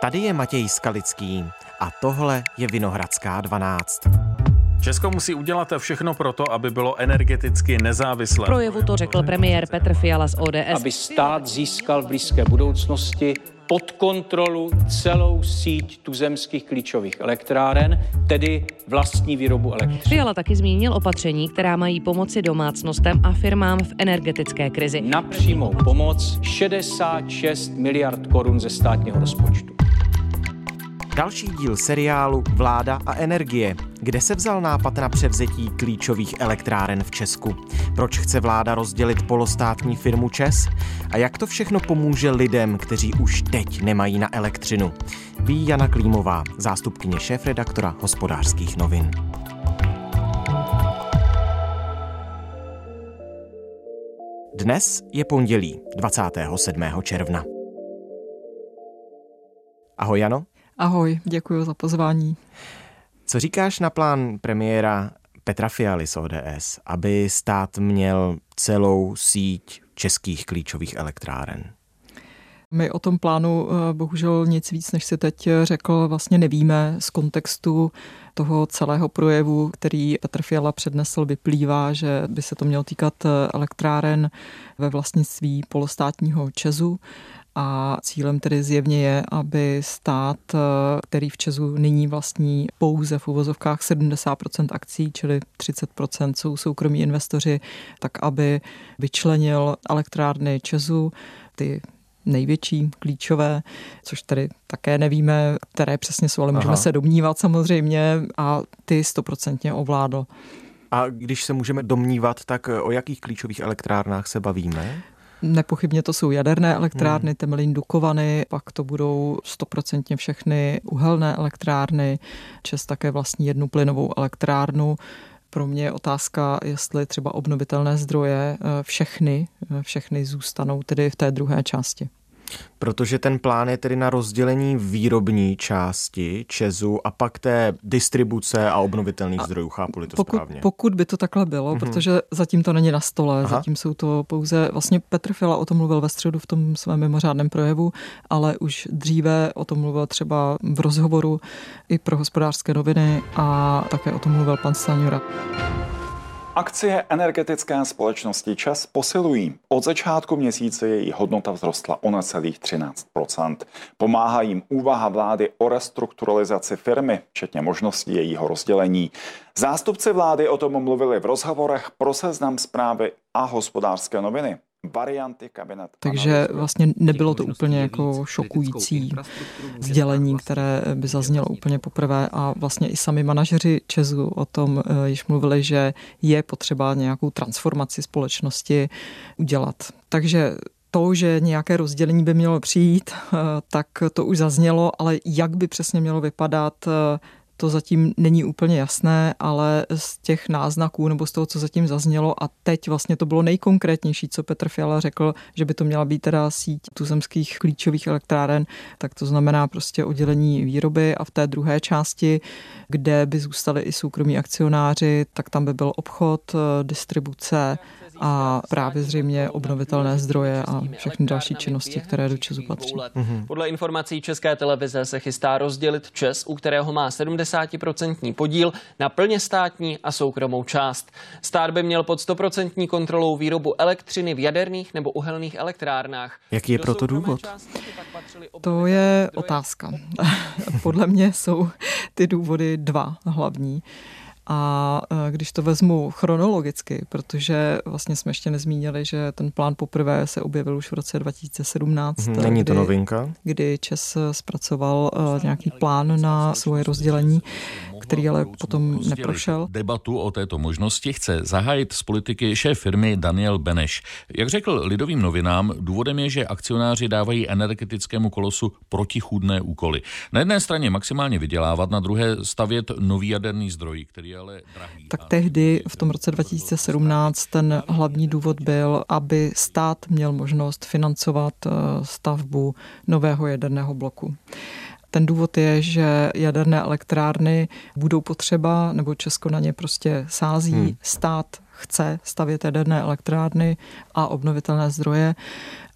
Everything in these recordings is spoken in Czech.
Tady je Matěj Skalický a tohle je Vinohradská 12. Česko musí udělat všechno pro to, aby bylo energeticky nezávislé. Projevu to řekl premiér Petr Fiala z ODS. Aby stát získal v blízké budoucnosti pod kontrolu celou síť tuzemských klíčových elektráren, tedy vlastní výrobu elektřiny. Fiala taky zmínil opatření, která mají pomoci domácnostem a firmám v energetické krizi. Na přímou pomoc 66 miliard korun ze státního rozpočtu. Další díl seriálu Vláda a energie. Kde se vzal nápad na převzetí klíčových elektráren v Česku? Proč chce vláda rozdělit polostátní firmu ČES? A jak to všechno pomůže lidem, kteří už teď nemají na elektřinu? Ví Jana Klímová, zástupkyně šéf-redaktora hospodářských novin. Dnes je pondělí 27. června. Ahoj Jano. Ahoj, děkuji za pozvání. Co říkáš na plán premiéra Petra Fialy z ODS, aby stát měl celou síť českých klíčových elektráren? My o tom plánu eh, bohužel nic víc, než si teď řekl, vlastně nevíme z kontextu toho celého projevu, který Petr Fiala přednesl, vyplývá, že by se to mělo týkat eh, elektráren ve vlastnictví polostátního Česu a cílem tedy zjevně je, aby stát, eh, který v Česu nyní vlastní pouze v uvozovkách 70% akcí, čili 30% jsou soukromí investoři, tak aby vyčlenil elektrárny Česu, ty největší, klíčové, což tady také nevíme, které přesně jsou, ale můžeme Aha. se domnívat samozřejmě a ty stoprocentně ovládl. A když se můžeme domnívat, tak o jakých klíčových elektrárnách se bavíme? Nepochybně to jsou jaderné elektrárny, hmm. Temelín Dukovany, pak to budou stoprocentně všechny uhelné elektrárny, Čes také vlastní jednu plynovou elektrárnu. Pro mě je otázka, jestli třeba obnovitelné zdroje eh, všechny, eh, všechny zůstanou tedy v té druhé části. Protože ten plán je tedy na rozdělení výrobní části Česu a pak té distribuce a obnovitelných a zdrojů, chápu to pokud, správně. Pokud by to takhle bylo, mm-hmm. protože zatím to není na stole, Aha. zatím jsou to pouze, vlastně Petr Fila o tom mluvil ve středu v tom svém mimořádném projevu, ale už dříve o tom mluvil třeba v rozhovoru i pro hospodářské noviny a také o tom mluvil pan Staňura. Akcie energetické společnosti ČES posilují. Od začátku měsíce její hodnota vzrostla o necelých 13% Pomáhá jim úvaha vlády o restrukturalizaci firmy, včetně možnosti jejího rozdělení. Zástupci vlády o tom mluvili v rozhovorech pro seznam zprávy a hospodářské noviny varianty kabinet. Takže vlastně nebylo to úplně jako šokující sdělení, které by zaznělo úplně poprvé a vlastně i sami manažeři Česu o tom eh, již mluvili, že je potřeba nějakou transformaci společnosti udělat. Takže to, že nějaké rozdělení by mělo přijít, eh, tak to už zaznělo, ale jak by přesně mělo vypadat, eh, to zatím není úplně jasné, ale z těch náznaků nebo z toho, co zatím zaznělo a teď vlastně to bylo nejkonkrétnější, co Petr Fiala řekl, že by to měla být teda síť tuzemských klíčových elektráren, tak to znamená prostě oddělení výroby a v té druhé části, kde by zůstali i soukromí akcionáři, tak tam by byl obchod, distribuce, a právě zřejmě obnovitelné zdroje a všechny další činnosti, které do Česu patří. Mm-hmm. Podle informací České televize se chystá rozdělit Čes, u kterého má 70% podíl na plně státní a soukromou část. Stát by měl pod 100% kontrolou výrobu elektřiny v jaderných nebo uhelných elektrárnách. Jaký je proto důvod? To je otázka. Podle mě jsou ty důvody dva hlavní. A e, když to vezmu chronologicky, protože vlastně jsme ještě nezmínili, že ten plán poprvé se objevil už v roce 2017. Mhm, není kdy, to novinka? Kdy Čes zpracoval e, nějaký plán na svoje rozdělení, který ale potom neprošel. Debatu o této možnosti chce zahájit z politiky šéf firmy Daniel Beneš. Jak řekl lidovým novinám, důvodem je, že akcionáři dávají energetickému kolosu protichůdné úkoly. Na jedné straně maximálně vydělávat, na druhé stavět nový jaderný zdroj, který ale drahý. Tak tehdy v tom roce 2017 ten hlavní důvod byl, aby stát měl možnost financovat eh, stavbu nového jaderného bloku. Ten důvod je, že jaderné elektrárny budou potřeba, nebo Česko na ně prostě sází. Hmm. Stát chce stavět jaderné elektrárny a obnovitelné zdroje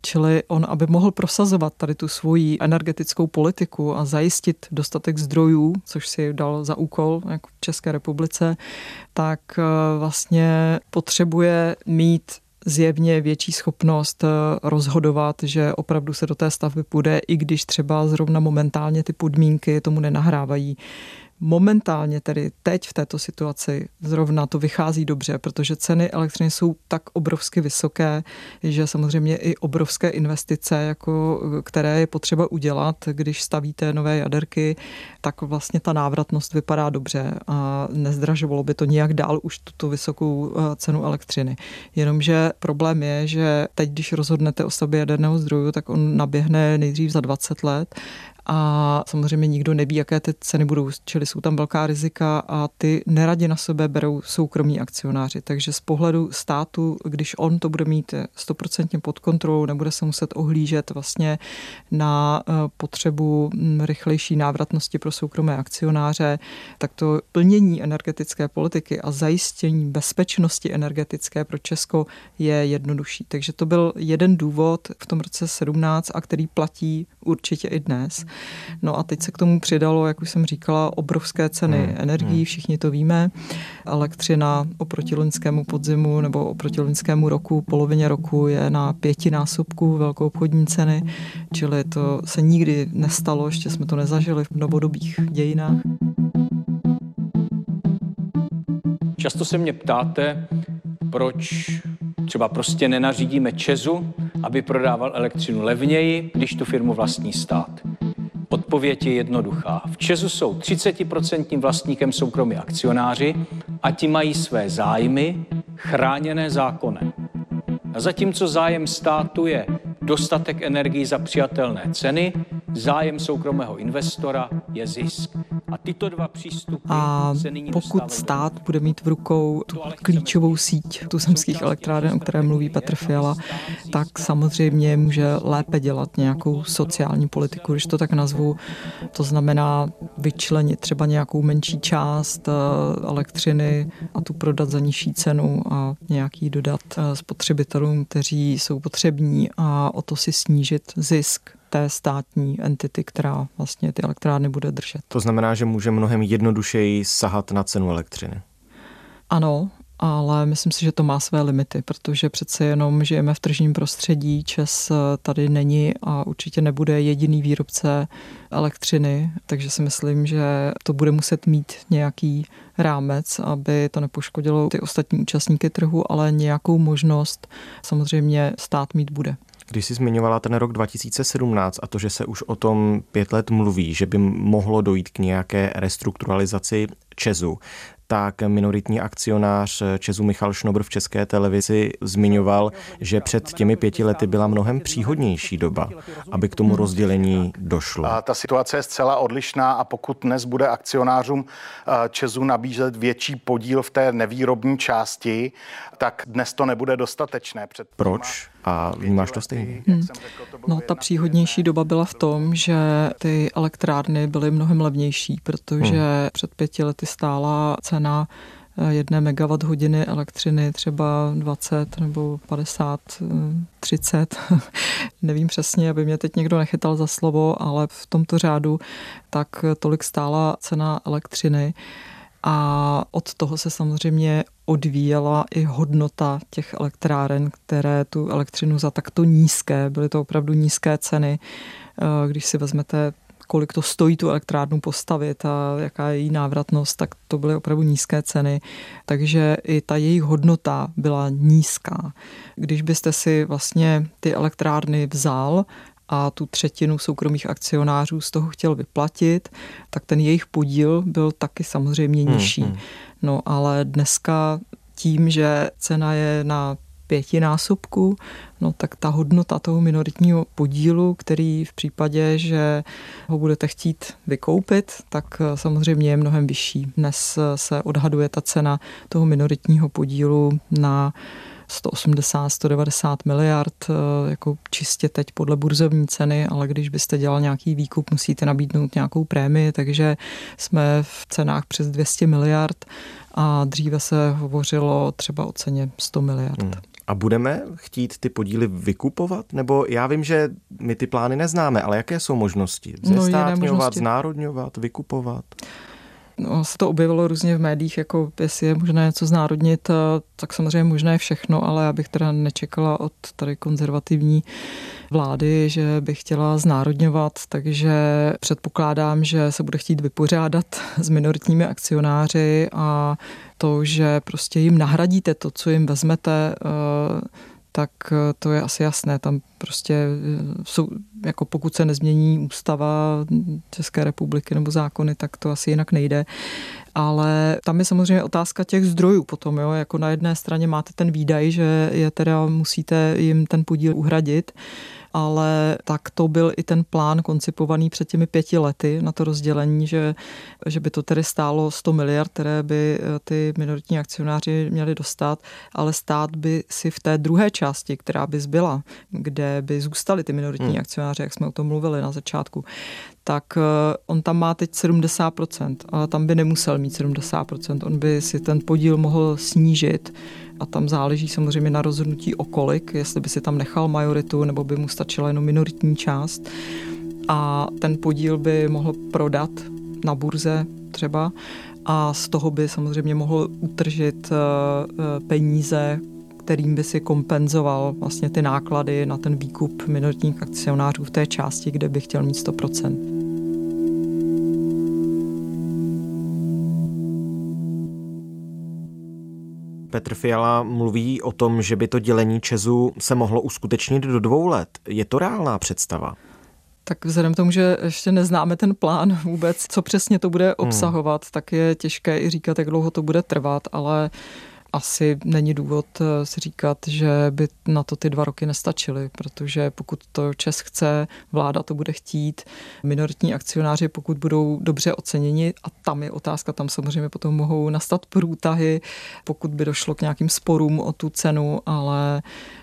Čili on, aby mohl prosazovat tady tu svoji energetickou politiku a zajistit dostatek zdrojů, což si dal za úkol jako v České republice, tak eh, vlastně potřebuje mít zjevně větší schopnost eh, rozhodovat, že opravdu se do té stavby půjde, i když třeba zrovna momentálně ty podmínky tomu nenahrávají. Momentálně tedy teď v této situaci zrovna to vychází dobře, protože ceny elektřiny jsou tak obrovsky vysoké, že samozřejmě i obrovské investice, jako, které je potřeba udělat, když stavíte nové jaderky, tak vlastně ta návratnost vypadá dobře a nezdražovalo by to nijak dál už tuto vysokou eh, cenu elektřiny. Jenomže problém je, že teď, když rozhodnete o stavbě jaderného zdroju, tak on naběhne nejdřív za 20 let a samozřejmě nikdo neví, jaké ty ceny budou, čili jsou tam velká rizika a ty neradě na sebe berou soukromí akcionáři. Takže z pohledu státu, když on to bude mít stoprocentně pod kontrolou, nebude se muset ohlížet vlastně na eh, potřebu hm, rychlejší návratnosti pro soukromé akcionáře, tak to plnění energetické politiky a zajištění bezpečnosti energetické pro Česko je jednodušší. Takže to byl jeden důvod v tom roce 17 a který platí určitě i dnes. No a teď se k tomu přidalo, jak už jsem říkala, obrovské ceny hmm. energií, hmm. všichni to víme. Elektřina oproti loňskému podzimu nebo oproti loňskému roku, polovině roku je na pětinásobku velkou obchodní ceny, čili to se nikdy nestalo, ještě jsme to nezažili v novodobých dějinách. Často se mě ptáte, proč třeba prostě nenařídíme Česu, aby prodával elektřinu levněji, když tu firmu vlastní stát. Odpověď je jednoduchá. V Česu jsou 30% vlastníkem soukromí akcionáři a ti mají své zájmy chráněné zákonem. A zatímco zájem státu je dostatek energii za přijatelné ceny, zájem soukromého investora je zisk. A tyto dva přístupy a pokud stát bude mít v rukou tu klíčovou síť tuzemských elektráren, o které mluví Petr Fiala, tak samozřejmě může lépe dělat nějakou sociální politiku, když to tak nazvu. To znamená vyčlenit třeba nějakou menší část eh, elektřiny a tu prodat za nižší cenu a nějaký dodat eh, spotřebitelům, kteří jsou potřební a o to si snížit zisk té státní entity, která vlastně ty elektrárny bude držet. To znamená, že může mnohem jednodušeji sahat na cenu elektřiny. Ano, ale myslím si, že to má své limity, protože přece jenom žijeme v tržním prostředí, Čes tady není a určitě nebude jediný výrobce elektřiny, takže si myslím, že to bude muset mít nějaký rámec, aby to nepoškodilo ty ostatní účastníky trhu, ale nějakou možnost samozřejmě stát mít bude. Když jsi zmiňovala ten rok 2017 a to, že se už o tom pět let mluví, že by mohlo dojít k nějaké restrukturalizaci Česu, tak minoritní akcionář Česu Michal Šnobr v České televizi zmiňoval, že před těmi pěti lety byla mnohem příhodnější doba, aby k tomu rozdělení došlo. A ta situace je zcela odlišná a pokud dnes bude akcionářům eh, Česu nabízet větší podíl v té nevýrobní části, tak dnes to nebude dostatečné. Před Proč? A vnímáš to stejně? Hmm. No, ta příhodnější doba byla v tom, že ty elektrárny byly mnohem levnější, protože hmm. před pěti lety stála cena eh, jedné megawatt hodiny elektřiny třeba 20 nebo 50, 30, eh, nevím přesně, aby mě teď někdo nechytal za slovo, ale v tomto řádu tak tolik stála cena elektřiny a od toho se samozřejmě odvíjela i hodnota těch elektráren, které tu elektřinu za takto nízké, byly to opravdu nízké ceny. Eh, když si vezmete kolik to stojí tu elektrárnu postavit a jaká je její návratnost, tak to byly opravdu nízké ceny. Takže i ta jejich hodnota byla nízká. Když byste si vlastně ty elektrárny vzal a tu třetinu soukromých akcionářů z toho chtěl vyplatit, tak ten jejich podíl byl taky samozřejmě hmm, nižší. Hmm, hmm. No ale dneska tím, že cena je na pětinásobku, no tak ta hodnota toho minoritního podílu, který v případě, že ho budete chtít vykoupit, tak samozřejmě je mnohem vyšší. Dnes se odhaduje ta cena toho minoritního podílu na 180-190 miliard, eh, jako čistě teď podle burzovní ceny, ale když byste dělal nějaký výkup, musíte nabídnout nějakou prémii, takže jsme v cenách přes 200 miliard a dříve se hovořilo třeba o ceně 100 miliard. Hmm. A budeme chtít ty podíly vykupovat? Nebo já vím, že my ty plány neznáme, ale jaké jsou možnosti? Zestátňovat, no, znárodňovat, vykupovat? No, se to objevilo různě v médiích, jako jestli je možné něco znárodnit, tak samozřejmě možné všechno, ale já bych teda nečekala od tady konzervativní vlády, že by chtěla znárodňovat, takže předpokládám, že se bude chtít vypořádat s minoritními akcionáři a to, že prostě jim nahradíte to, co jim vezmete, eh, tak to je asi jasné. Tam prostě eh, jsou, jako pokud se nezmění ústava České republiky nebo zákony, tak to asi jinak nejde. Ale tam je samozřejmě otázka těch zdrojů potom, jo? jako na jedné straně máte ten výdaj, že je teda musíte jim ten podíl uhradit, ale tak to byl i ten plán koncipovaný před těmi pěti lety na to rozdělení, že, že by to tedy stálo 100 miliard, které by eh, ty minoritní akcionáři měli dostat, ale stát by si v té druhé části, která by zbyla, kde by zůstali ty minoritní hmm. akcionáři, jak jsme o tom mluvili na začátku, tak eh, on tam má teď 70%, ale tam by nemusel mít 70%. On by si ten podíl mohl snížit a tam záleží samozřejmě na rozhodnutí o kolik, jestli by si tam nechal majoritu nebo by mu stačila jenom minoritní část a ten podíl by mohl prodat na burze třeba a z toho by samozřejmě mohl utržit eh, eh, peníze, kterým by si kompenzoval vlastně ty náklady na ten výkup minoritních akcionářů v té části, kde by chtěl mít 100%. Petr Fiala mluví o tom, že by to dělení Česu se mohlo uskutečnit do dvou let. Je to reálná představa? Tak vzhledem k tomu, že ještě neznáme ten plán vůbec, co přesně to bude hmm. obsahovat, hmm. tak je těžké i říkat, jak dlouho to bude trvat, ale asi není důvod eh, si říkat, že by na to ty dva roky nestačily, protože pokud to Čes chce, vláda to bude chtít, minoritní akcionáři, pokud budou dobře oceněni, a tam je otázka, tam samozřejmě potom mohou nastat průtahy, pokud by došlo k nějakým sporům o tu cenu, ale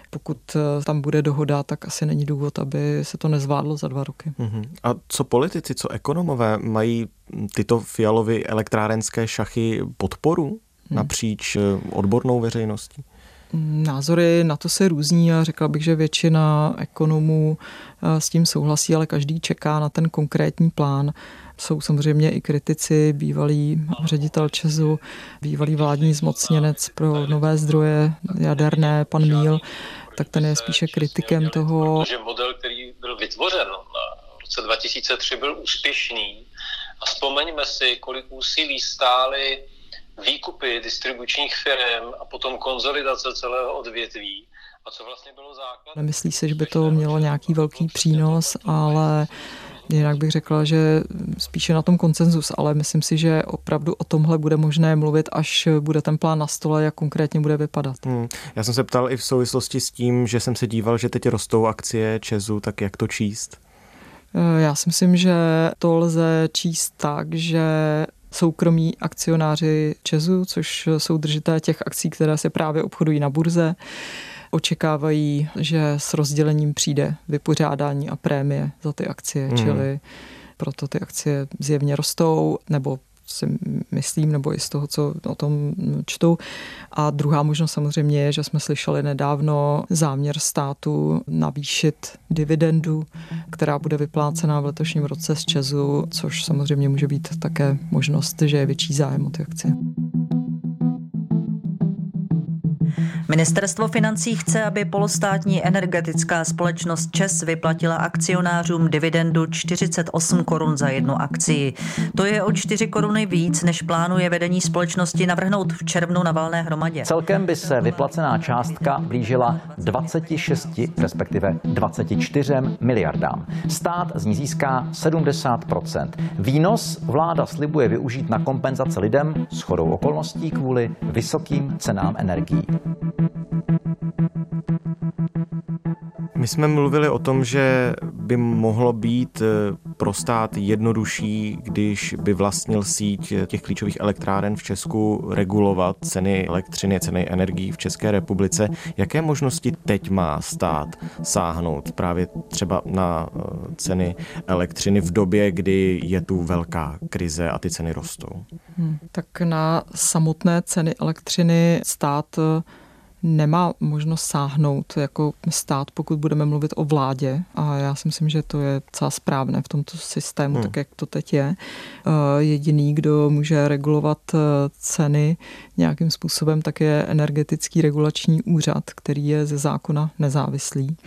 pokud eh, tam bude dohoda, tak asi není důvod, aby se to nezvládlo za dva roky. Uh-huh. A co politici, co ekonomové, mají tyto fialovy elektrárenské šachy podporu? Hmm. napříč eh, odbornou veřejností? Názory na to se různí a řekla bych, že většina ekonomů eh, s tím souhlasí, ale každý čeká na ten konkrétní plán. Jsou samozřejmě i kritici, bývalý ředitel Česu, bývalý vládní zmocněnec pro nové zdroje jaderné, pan Míl, tak ten je spíše kritikem toho. Že model, který byl vytvořen v roce 2003, byl úspěšný a vzpomeňme si, kolik úsilí stály výkupy distribučních firm a potom konzolidace celého odvětví. A co vlastně bylo základ? Nemyslí se, že by to mělo nějaký velký přínos, ale Jinak bych řekla, že spíše na tom koncenzus, ale myslím si, že opravdu o tomhle bude možné mluvit, až bude ten plán na stole, jak konkrétně bude vypadat. Hmm. Já jsem se ptal i v souvislosti s tím, že jsem se díval, že teď rostou akcie Česu, tak jak to číst? Eh, já si myslím, že to lze číst tak, že soukromí akcionáři Česu, což jsou držitelé těch akcí, které se právě obchodují na burze, očekávají, že s rozdělením přijde vypořádání a prémie za ty akcie, hmm. čili proto ty akcie zjevně rostou, nebo si myslím, nebo i z toho, co o tom čtu. A druhá možnost samozřejmě je, že jsme slyšeli nedávno záměr státu navýšit dividendu, která bude vyplácená v letošním roce z Česu, což samozřejmě může být také možnost, že je větší zájem o ty akcie. Ministerstvo financí chce, aby polostátní energetická společnost ČES vyplatila akcionářům dividendu 48 korun za jednu akci. To je o 4 koruny víc, než plánuje vedení společnosti navrhnout v červnu na valné hromadě. Celkem by se vyplacená částka blížila 26, respektive 24 miliardám. Stát z ní získá 70% Výnos vláda slibuje využít na kompenzace lidem s chodou okolností kvůli vysokým cenám energií. My jsme mluvili o tom, že by mohlo být eh, pro stát jednodušší, když by vlastnil síť těch klíčových elektráren v Česku regulovat ceny elektřiny, ceny energií v České republice. Jaké možnosti teď má stát sáhnout právě třeba na eh, ceny elektřiny v době, kdy je tu velká krize a ty ceny rostou? Hmm, tak na samotné ceny elektřiny stát eh, nemá možnost sáhnout jako stát, pokud budeme mluvit o vládě. A já si myslím, že to je celá správné v tomto systému, hmm. tak jak to teď je. Eh, jediný, kdo může regulovat eh, ceny nějakým způsobem, tak je energetický regulační úřad, který je ze zákona nezávislý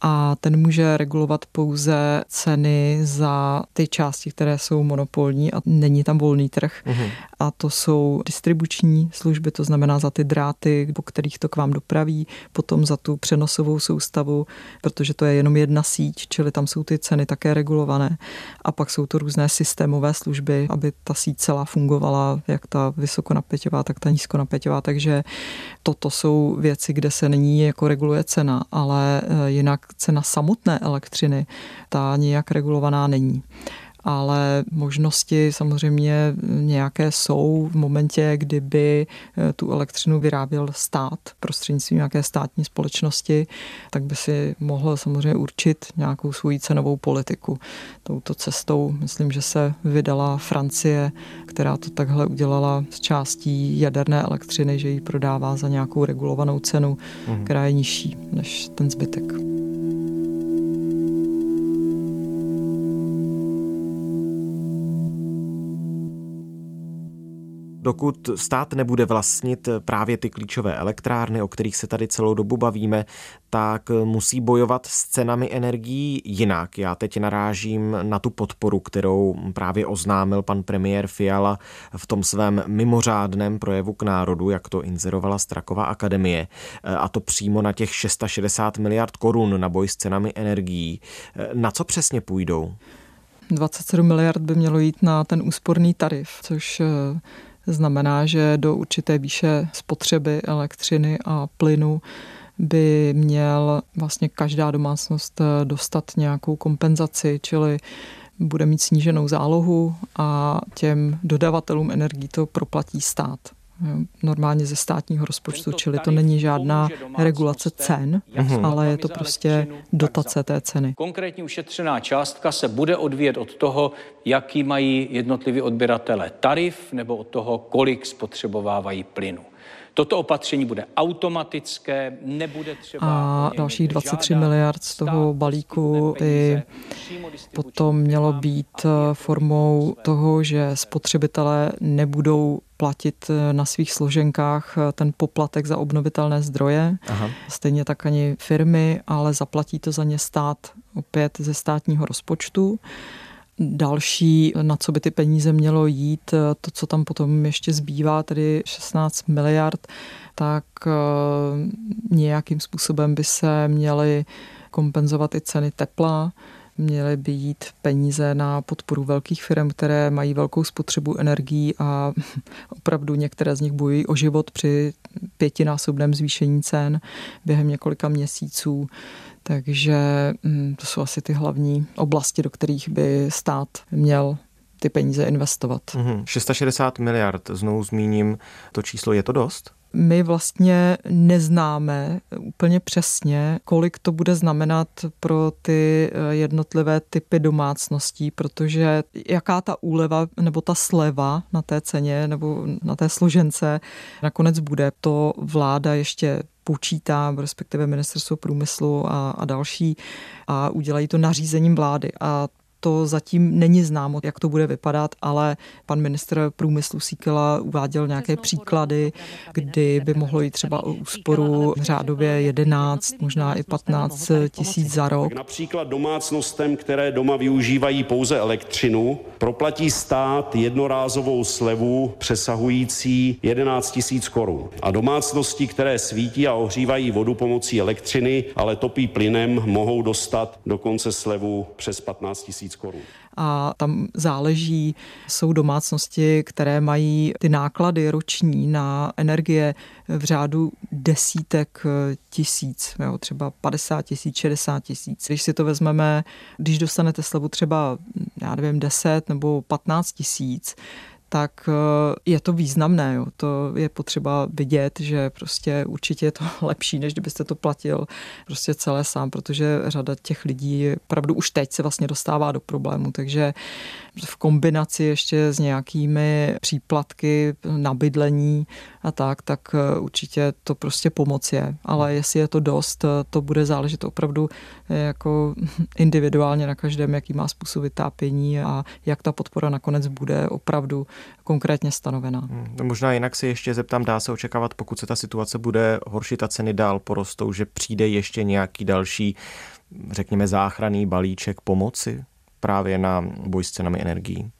a ten může regulovat pouze ceny za ty části, které jsou monopolní a není tam volný trh. Uhum. A to jsou distribuční služby, to znamená za ty dráty, po kterých to k vám dopraví, potom za tu přenosovou soustavu, protože to je jenom jedna síť, čili tam jsou ty ceny také regulované. A pak jsou to různé systémové služby, aby ta síť celá fungovala, jak ta vysokonapěťová, tak ta nízkonapěťová. Takže toto jsou věci, kde se není jako reguluje cena, ale eh, jinak cena samotné elektřiny, ta nijak regulovaná není ale možnosti samozřejmě nějaké jsou v momentě, kdyby eh, tu elektřinu vyráběl stát prostřednictvím nějaké státní společnosti, tak by si mohl samozřejmě určit nějakou svoji cenovou politiku. Touto cestou myslím, že se vydala Francie, která to takhle udělala z částí jaderné elektřiny, že ji prodává za nějakou regulovanou cenu, mhm. která je nižší než ten zbytek. Dokud stát nebude vlastnit právě ty klíčové elektrárny, o kterých se tady celou dobu bavíme, tak musí bojovat s cenami energií jinak. Já teď narážím na tu podporu, kterou právě oznámil pan premiér Fiala v tom svém mimořádném projevu k národu, jak to inzerovala Straková akademie, a to přímo na těch 660 miliard korun na boj s cenami energií. Na co přesně půjdou? 27 miliard by mělo jít na ten úsporný tarif, což znamená, že do určité výše spotřeby elektřiny a plynu by měl vlastně každá domácnost eh, dostat nějakou kompenzaci, čili bude mít sníženou zálohu a těm dodavatelům energií to proplatí stát normálně ze státního rozpočtu, čili to není žádná regulace cen, ale je to prostě dotace té ceny. Konkrétní ušetřená částka se bude odvíjet od toho, jaký mají jednotliví odběratele tarif nebo od toho, kolik spotřebovávají plynu. Toto opatření bude automatické, nebude třeba... A dalších 23 miliard z toho balíku by potom mělo být eh, formou toho, že spotřebitelé nebudou platit eh, na svých složenkách eh, ten poplatek za obnovitelné zdroje. Aha. Stejně tak ani firmy, ale zaplatí to za ně stát opět ze státního rozpočtu. Další, na co by ty peníze mělo jít, to, co tam potom ještě zbývá, tedy 16 miliard, tak eh, nějakým způsobem by se měly kompenzovat i ceny tepla, měly by jít peníze na podporu velkých firm, které mají velkou spotřebu energií a opravdu některé z nich bojují o život při pětinásobném zvýšení cen během několika měsíců. Takže mm, to jsou asi ty hlavní oblasti, do kterých by stát měl ty peníze investovat. Mm-hmm. 660 miliard, znovu zmíním, to číslo je to dost? My vlastně neznáme úplně přesně, kolik to bude znamenat pro ty eh, jednotlivé typy domácností, protože jaká ta úleva nebo ta sleva na té ceně nebo na té složence nakonec bude, to vláda ještě počítá, respektive ministerstvo průmyslu a, a další, a udělají to nařízením vlády. A to zatím není známo, jak to bude vypadat, ale pan ministr průmyslu Síkela uváděl nějaké příklady, kdy by mohlo jít třeba o úsporu řádově 11, možná i 15 tisíc za rok. Například domácnostem, které doma využívají pouze elektřinu, proplatí stát jednorázovou slevu přesahující 11 tisíc korun. A domácnosti, které svítí a ohřívají vodu pomocí elektřiny, ale topí plynem, mohou dostat dokonce slevu přes 15 tisíc korun. A tam záleží, jsou domácnosti, které mají ty náklady roční na energie v řádu desítek tisíc, jo, třeba 50 tisíc, 60 tisíc. Když si to vezmeme, když dostanete slevu třeba, já nevím, 10 nebo 15 tisíc, tak je to významné. Jo. To je potřeba vidět, že prostě určitě je to lepší, než kdybyste to platil prostě celé sám, protože řada těch lidí pravdu už teď se vlastně dostává do problému, takže v kombinaci ještě s nějakými příplatky na bydlení a tak, tak eh, určitě to prostě pomoc je. Ale jestli je to dost, eh, to bude záležet opravdu eh, jako individuálně na každém, jaký má způsob vytápění a jak ta podpora nakonec bude opravdu konkrétně stanovená. Hmm, no možná jinak si ještě zeptám, dá se očekávat, pokud se ta situace bude horšit a ceny dál porostou, že přijde ještě nějaký další, řekněme, záchranný balíček pomoci právě na boj s cenami energií?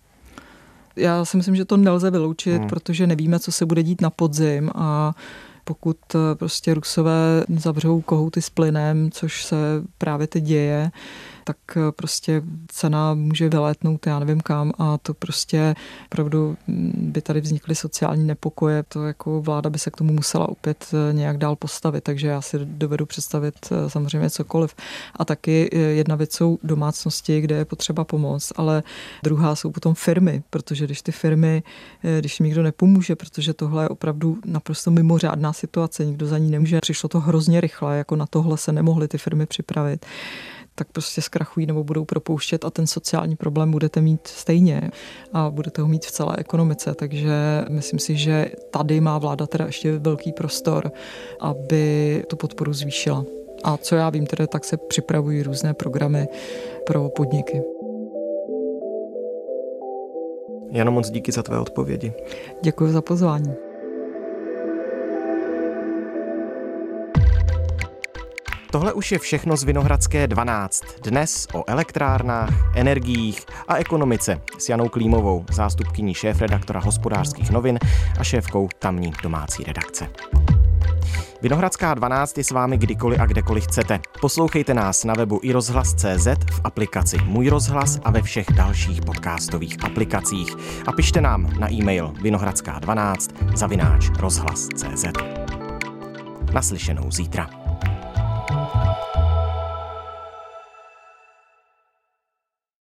Já si myslím, že to nelze vyloučit, hmm. protože nevíme, co se bude dít na podzim a pokud eh, prostě Rusové zavřou kohouty s plynem, což se právě teď děje, tak eh, prostě cena může vylétnout, já nevím kam a to prostě opravdu mm, by tady vznikly sociální nepokoje, to jako vláda by se k tomu musela opět eh, nějak dál postavit, takže já si dovedu představit eh, samozřejmě cokoliv. A taky jedna věc jsou domácnosti, kde je potřeba pomoct, ale druhá jsou potom firmy, protože když ty firmy, když jim nikdo nepomůže, protože tohle je opravdu naprosto mimořádná situace, nikdo za ní nemůže, přišlo to hrozně rychle, jako na tohle se nemohly ty firmy připravit tak prostě zkrachují nebo budou propouštět a ten sociální problém budete mít stejně a budete ho mít v celé ekonomice. Takže myslím si, že tady má vláda teda ještě velký prostor, aby tu podporu zvýšila. A co já vím, tedy, tak se připravují různé programy pro podniky. Jano, moc díky za tvé odpovědi. Děkuji za pozvání. Tohle už je všechno z Vinohradské 12. Dnes o elektrárnách, energiích a ekonomice s Janou Klímovou, zástupkyní šéf-redaktora hospodářských novin a šéfkou tamní domácí redakce. Vinohradská 12 je s vámi kdykoliv a kdekoliv chcete. Poslouchejte nás na webu i rozhlas.cz, v aplikaci Můj rozhlas a ve všech dalších podcastových aplikacích. A pište nám na e-mail vinohradská12 zavináč rozhlas.cz. Naslyšenou zítra. Bye.